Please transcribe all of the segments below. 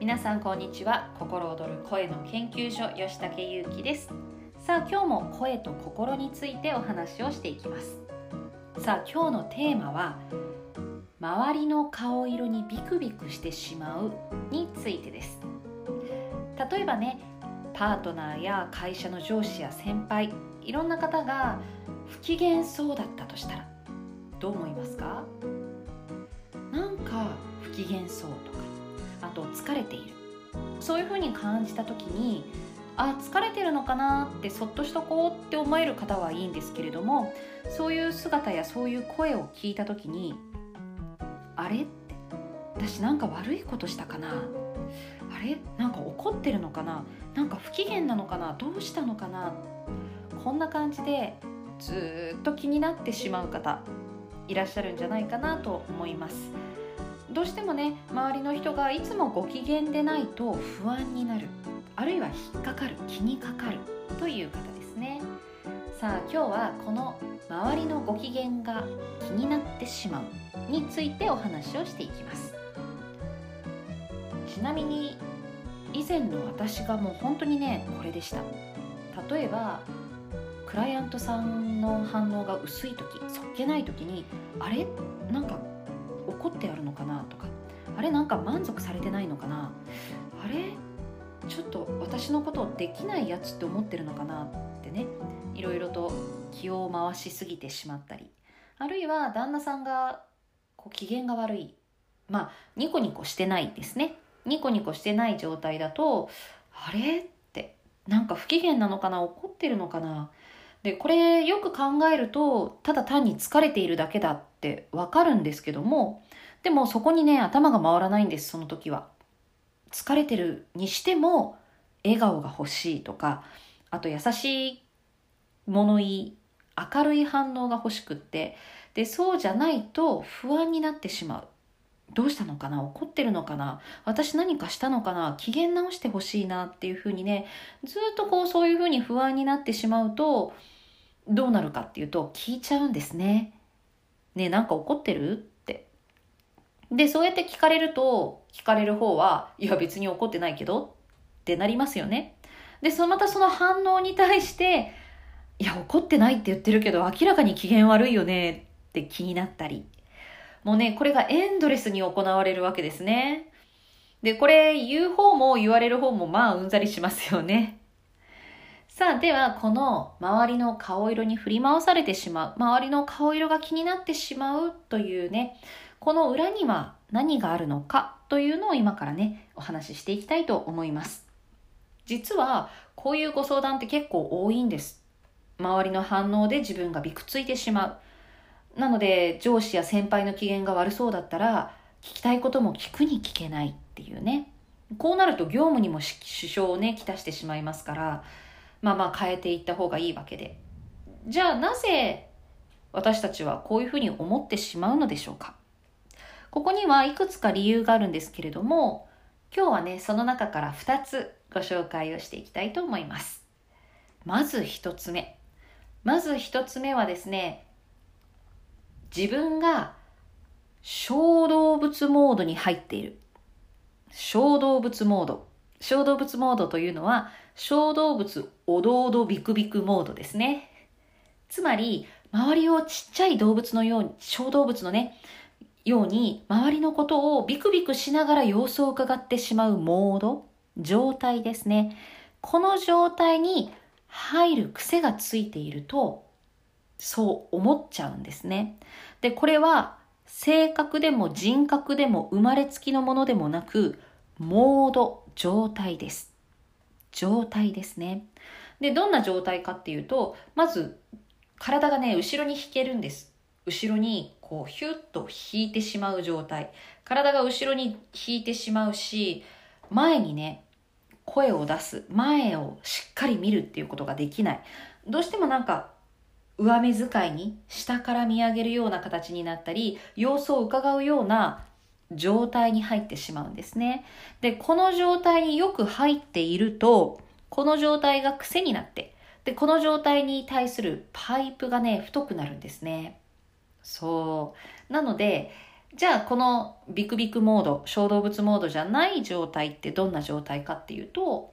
皆さんこんにちは。心躍る声の研究所吉武優希です。さあ今日も声と心についてお話をしていきます。さあ今日のテーマは周りの顔色にビクビクしてしまうについてです。例えばねパートナーや会社の上司や先輩いろんな方が不機嫌そうだったとしたらどう思いますか？なんか不機嫌そうとか。と疲れている。そういうふうに感じた時にあ疲れてるのかなってそっとしとこうって思える方はいいんですけれどもそういう姿やそういう声を聞いた時にあれって私なんか悪いことしたかなあれなんか怒ってるのかななんか不機嫌なのかなどうしたのかなこんな感じでずっと気になってしまう方いらっしゃるんじゃないかなと思います。どうしてもね周りの人がいつもご機嫌でないと不安になる。あるいは引っかかる。気にかかる。という方ですね。さあ今日はこの周りのご機嫌が気になってしまうについてお話をしていきます。ちなみに以前の私がもう本当にねこれでした。例えばクライアントさんの反応が薄い時そっけない時にあれ？なんか怒ってあるのかなとかあれなんか満足されてないのかなあれ？ちょっと私のことできないやつって思ってるのかなってねいろいろと気を回しすぎてしまったりあるいは旦那さんがこう機嫌が悪いまあニコニコしてないですね。ニコニコしてない状態だとあれ？ってなんか不機嫌なのかな？怒ってるのかな？でこれよく考えるとただ単に疲れているだけだってわかるんですけどもでもそこにね頭が回らないんですその時は。疲れてるにしても笑顔が欲しいとかあと優しい物言い明るい反応が欲しくってでそうじゃないと不安になってしまう。どうしたのかな？怒ってるのかな？私何かしたのかな？機嫌直してほしいなっていうふうにねずっとこうそういうふうに不安になってしまうとどうなるかっていうと聞いちゃうんですね。ねなんか怒ってる？って。でそうやって聞かれると聞かれる方はいや別に怒ってないけどってなりますよね。でそのまたその反応に対していや怒ってないって言ってるけど明らかに機嫌悪いよねって気になったりもうね、これがエンドレスに行われるわけですね。で、これ言う方も言われる方もまあうんざりしますよね。さあ、ではこの周りの顔色に振り回されてしまう、周りの顔色が気になってしまうというね、この裏には何があるのかというのを今からね、お話ししていきたいと思います。実はこういうご相談って結構多いんです。周りの反応で自分がびくついてしまう。なので上司や先輩の機嫌が悪そうだったら聞きたいことも聞くに聞けないっていうね。こうなると業務にも支障をねきたしてしまいますからまあまあ変えていった方がいいわけで。じゃあなぜ私たちはこういうふうに思ってしまうのでしょうか。ここにはいくつか理由があるんですけれども今日はねその中から2つご紹介をしていきたいと思います。まず1つ目。まず1つ目はですね自分が小動物モードに入っている。小動物モード。小動物モードというのは、小動物おどおどビクビクモードですね。つまり、周りをちっちゃい動物のように、小動物のね、ように、周りのことをビクビクしながら様子を伺ってしまうモード、状態ですね。この状態に入る癖がついていると、そう思っちゃうんですね。で、これは性格でも人格でも生まれつきのものでもなく、モード、状態です。状態ですね。で、どんな状態かっていうと、まず体がね、後ろに引けるんです。後ろにこうヒュッと引いてしまう状態。体が後ろに引いてしまうし、前にね、声を出す。前をしっかり見るっていうことができない。どうしてもなんか上目遣いに下から見上げるような形になったり様子を伺うような状態に入ってしまうんですね。で、この状態によく入っていると、この状態が癖になって、で、この状態に対するパイプがね、太くなるんですね。そう。なので、じゃあこのビクビクモード小動物モードじゃない状態ってどんな状態かっていうと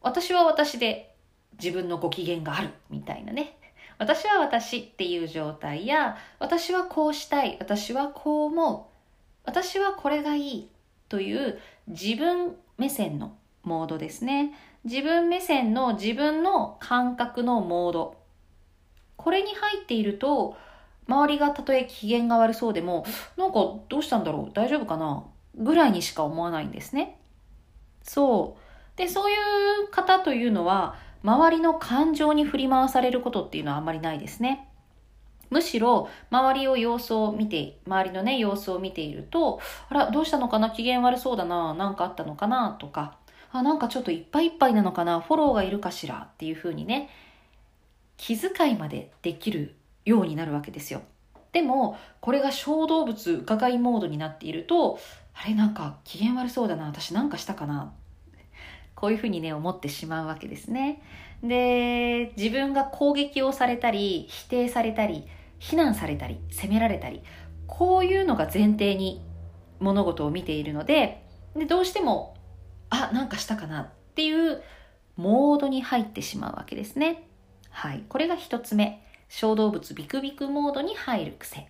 私は私で自分のご機嫌があるみたいなね私は私っていう状態や私はこうしたい私はこう思う私はこれがいいという自分目線のモードですね。自分目線の自分の感覚のモード。これに入っていると周りがたとえ機嫌が悪そうでもなんかどうしたんだろう大丈夫かなぐらいにしか思わないんですね。そう。でそういう方というのは周りの感情に振り回されることっていうのはあんまりないですね。むしろ周りを様子を見て周りのね様子を見ているとあらどうしたのかな機嫌悪そうだな何かあったのかなとかあなんかちょっといっぱいいっぱいなのかなフォローがいるかしらっていうふうにね気遣いまでできるようになるわけですよ。でもこれが小動物伺いモードになっているとあれなんか機嫌悪そうだな私なんかしたかなこういうふうにね思ってしまうわけですね。で自分が攻撃をされたり否定されたり非難されたり責められたりこういうのが前提に物事を見ているのででどうしてもあなんかしたかなっていうモードに入ってしまうわけですね。はい。これが一つ目。小動物ビクビクモードに入る癖。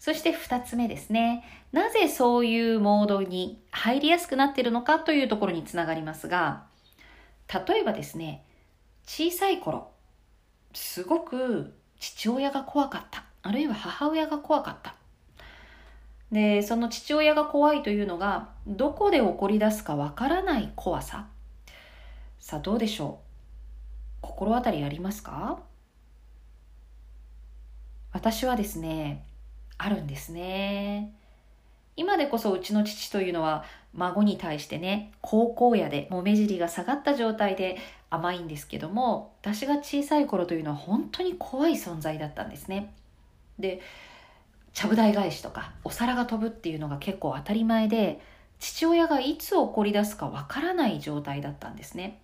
そして二つ目ですね。なぜそういうモードに入りやすくなっているのかというところにつながりますが例えばですね小さい頃すごく父親が怖かった。あるいは母親が怖かった。でその父親が怖いというのがどこで起こり出すかわからない怖さ。さあどうでしょう。心当たりありますか？私はですねあるんですね。今でこそうちの父というのは孫に対してね高校野でもう目尻が下がった状態で甘いんですけども私が小さい頃というのは本当に怖い存在だったんですね。でちゃぶ台返しとかお皿が飛ぶっていうのが結構当たり前で父親がいつ起こり出すかわからない状態だったんですね。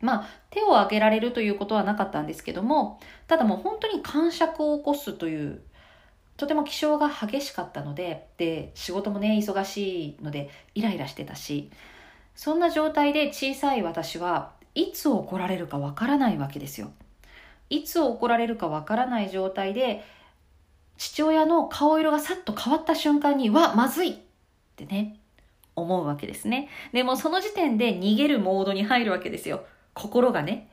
まあ手を挙げられるということはなかったんですけどもただもう本当に感触を起こすというとても気性が激しかったのでで仕事もね忙しいのでイライラしてたしそんな状態で小さい私はいつ怒られるかわからないわけですよ。いつ怒られるかわからない状態で父親の顔色がさっと変わった瞬間にわまずい!ってね思うわけですね。でもその時点で逃げるモードに入るわけですよ。心がね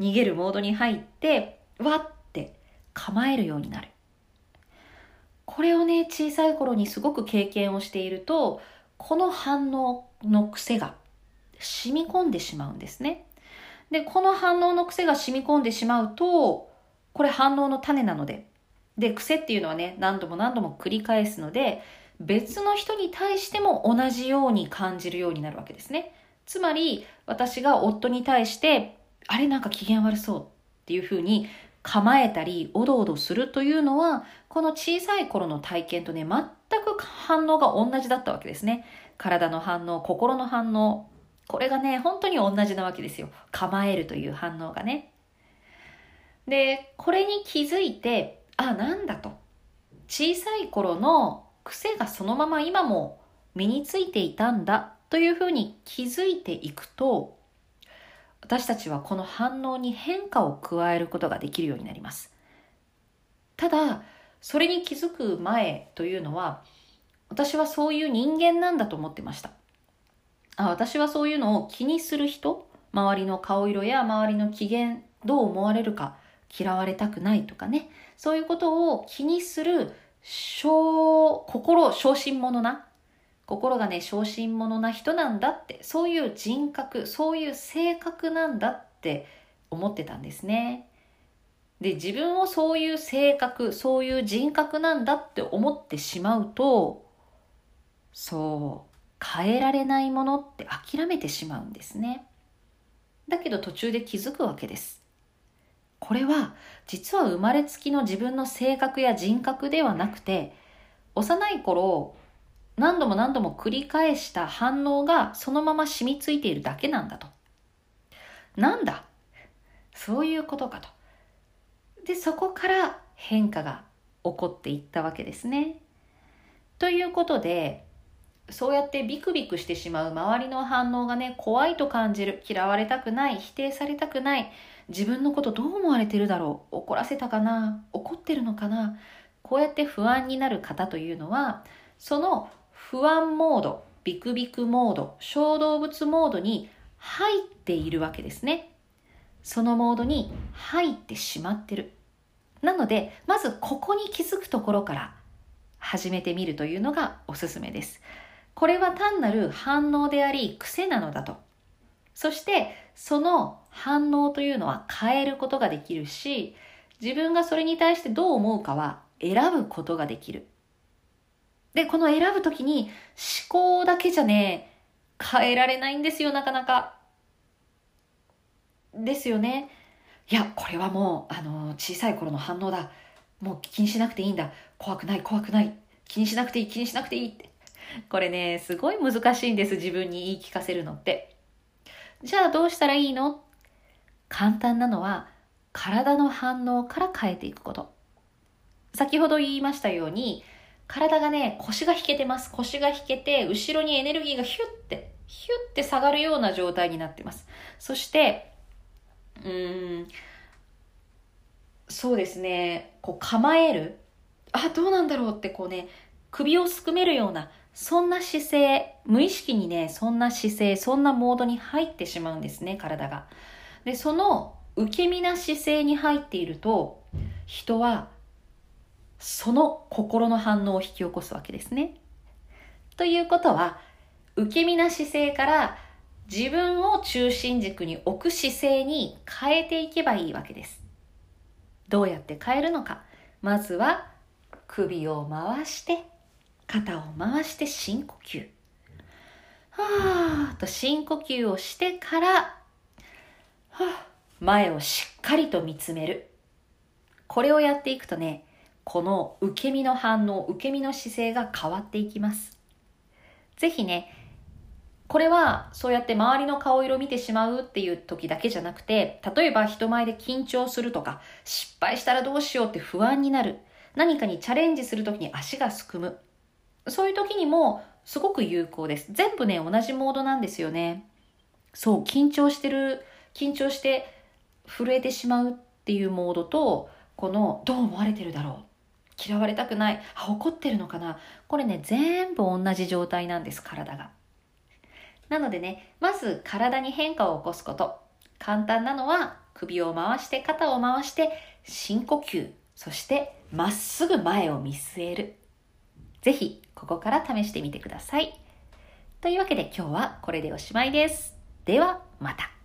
逃げるモードに入ってわって構えるようになる。これをね小さい頃にすごく経験をしているとこの反応の癖が染み込んでしまうんですね。でこの反応の癖が染み込んでしまうとこれ反応の種なので。で癖っていうのはね何度も何度も繰り返すので別の人に対しても同じように感じるようになるわけですね。つまり私が夫に対してあれなんか機嫌悪そうっていうふうに構えたりおどおどするというのはこの小さい頃の体験とね全く反応が同じだったわけですね。体の反応心の反応これがね本当に同じなわけですよ。構えるという反応がね。でこれに気づいてあなんだと。小さい頃の癖がそのまま今も身についていたんだというふうに気づいていくと私たちはこの反応に変化を加えることができるようになります。ただそれに気づく前というのは私はそういう人間なんだと思ってました。あ私はそういうのを気にする人周りの顔色や周りの機嫌どう思われるか嫌われたくないとかね。そういうことを気にする小心小心者な心がね小心者な人なんだってそういう人格そういう性格なんだって思ってたんですね。で自分をそういう性格そういう人格なんだって思ってしまうとそう変えられないものって諦めてしまうんですね。だけど途中で気づくわけです。これは実は生まれつきの自分の性格や人格ではなくて幼い頃何度も何度も繰り返した反応がそのまま染みついているだけなんだと。なんだ？そういうことかと。で、そこから変化が起こっていったわけですね。ということでそうやってビクビクしてしまう周りの反応がね怖いと感じる嫌われたくない否定されたくない自分のことどう思われてるだろう怒らせたかな怒ってるのかなこうやって不安になる方というのはその不安モードビクビクモード小動物モードに入っているわけですねそのモードに入ってしまってるなのでまずここに気づくところから始めてみるというのがおすすめですこれは単なる反応であり癖なのだと。そしてその反応というのは変えることができるし、自分がそれに対してどう思うかは選ぶことができる。で、この選ぶときに思考だけじゃね、変えられないんですよ、なかなか。ですよね。いや、これはもう、あの、小さい頃の反応だ。もう気にしなくていいんだ。怖くない、怖くない。気にしなくていい、気にしなくていいって。これね、すごい難しいんです、自分に言い聞かせるのって。じゃあどうしたらいいの？簡単なのは、体の反応から変えていくこと。先ほど言いましたように、体がね、腰が引けてます。腰が引けて、後ろにエネルギーがヒュッて、ヒュッて下がるような状態になってます。そして、うーん、そうですね、こう構える。あ、どうなんだろうってこうね、首をすくめるような、そんな姿勢、無意識にね、そんな姿勢、そんなモードに入ってしまうんですね、体が。で、その受け身な姿勢に入っていると、人はその心の反応を引き起こすわけですね。ということは、受け身な姿勢から自分を中心軸に置く姿勢に変えていけばいいわけです。どうやって変えるのか。まずは首を回して肩を回して深呼吸。はーと深呼吸をしてから、はあ、前をしっかりと見つめる。これをやっていくとね、この受け身の反応、受け身の姿勢が変わっていきます。ぜひね、これはそうやって周りの顔色見てしまうっていう時だけじゃなくて、例えば人前で緊張するとか、失敗したらどうしようって不安になる。何かにチャレンジする時に足がすくむ。そういう時にもすごく有効です。全部ね、同じモードなんですよね。そう、緊張してる、緊張して震えてしまうっていうモードと、このどう思われてるだろう。嫌われたくない。あ、怒ってるのかな。これね、全部同じ状態なんです、体が。なのでね、まず体に変化を起こすこと。簡単なのは首を回して肩を回して深呼吸。そしてまっすぐ前を見据える。ぜひここから試してみてください。というわけで今日はこれでおしまいです。ではまた。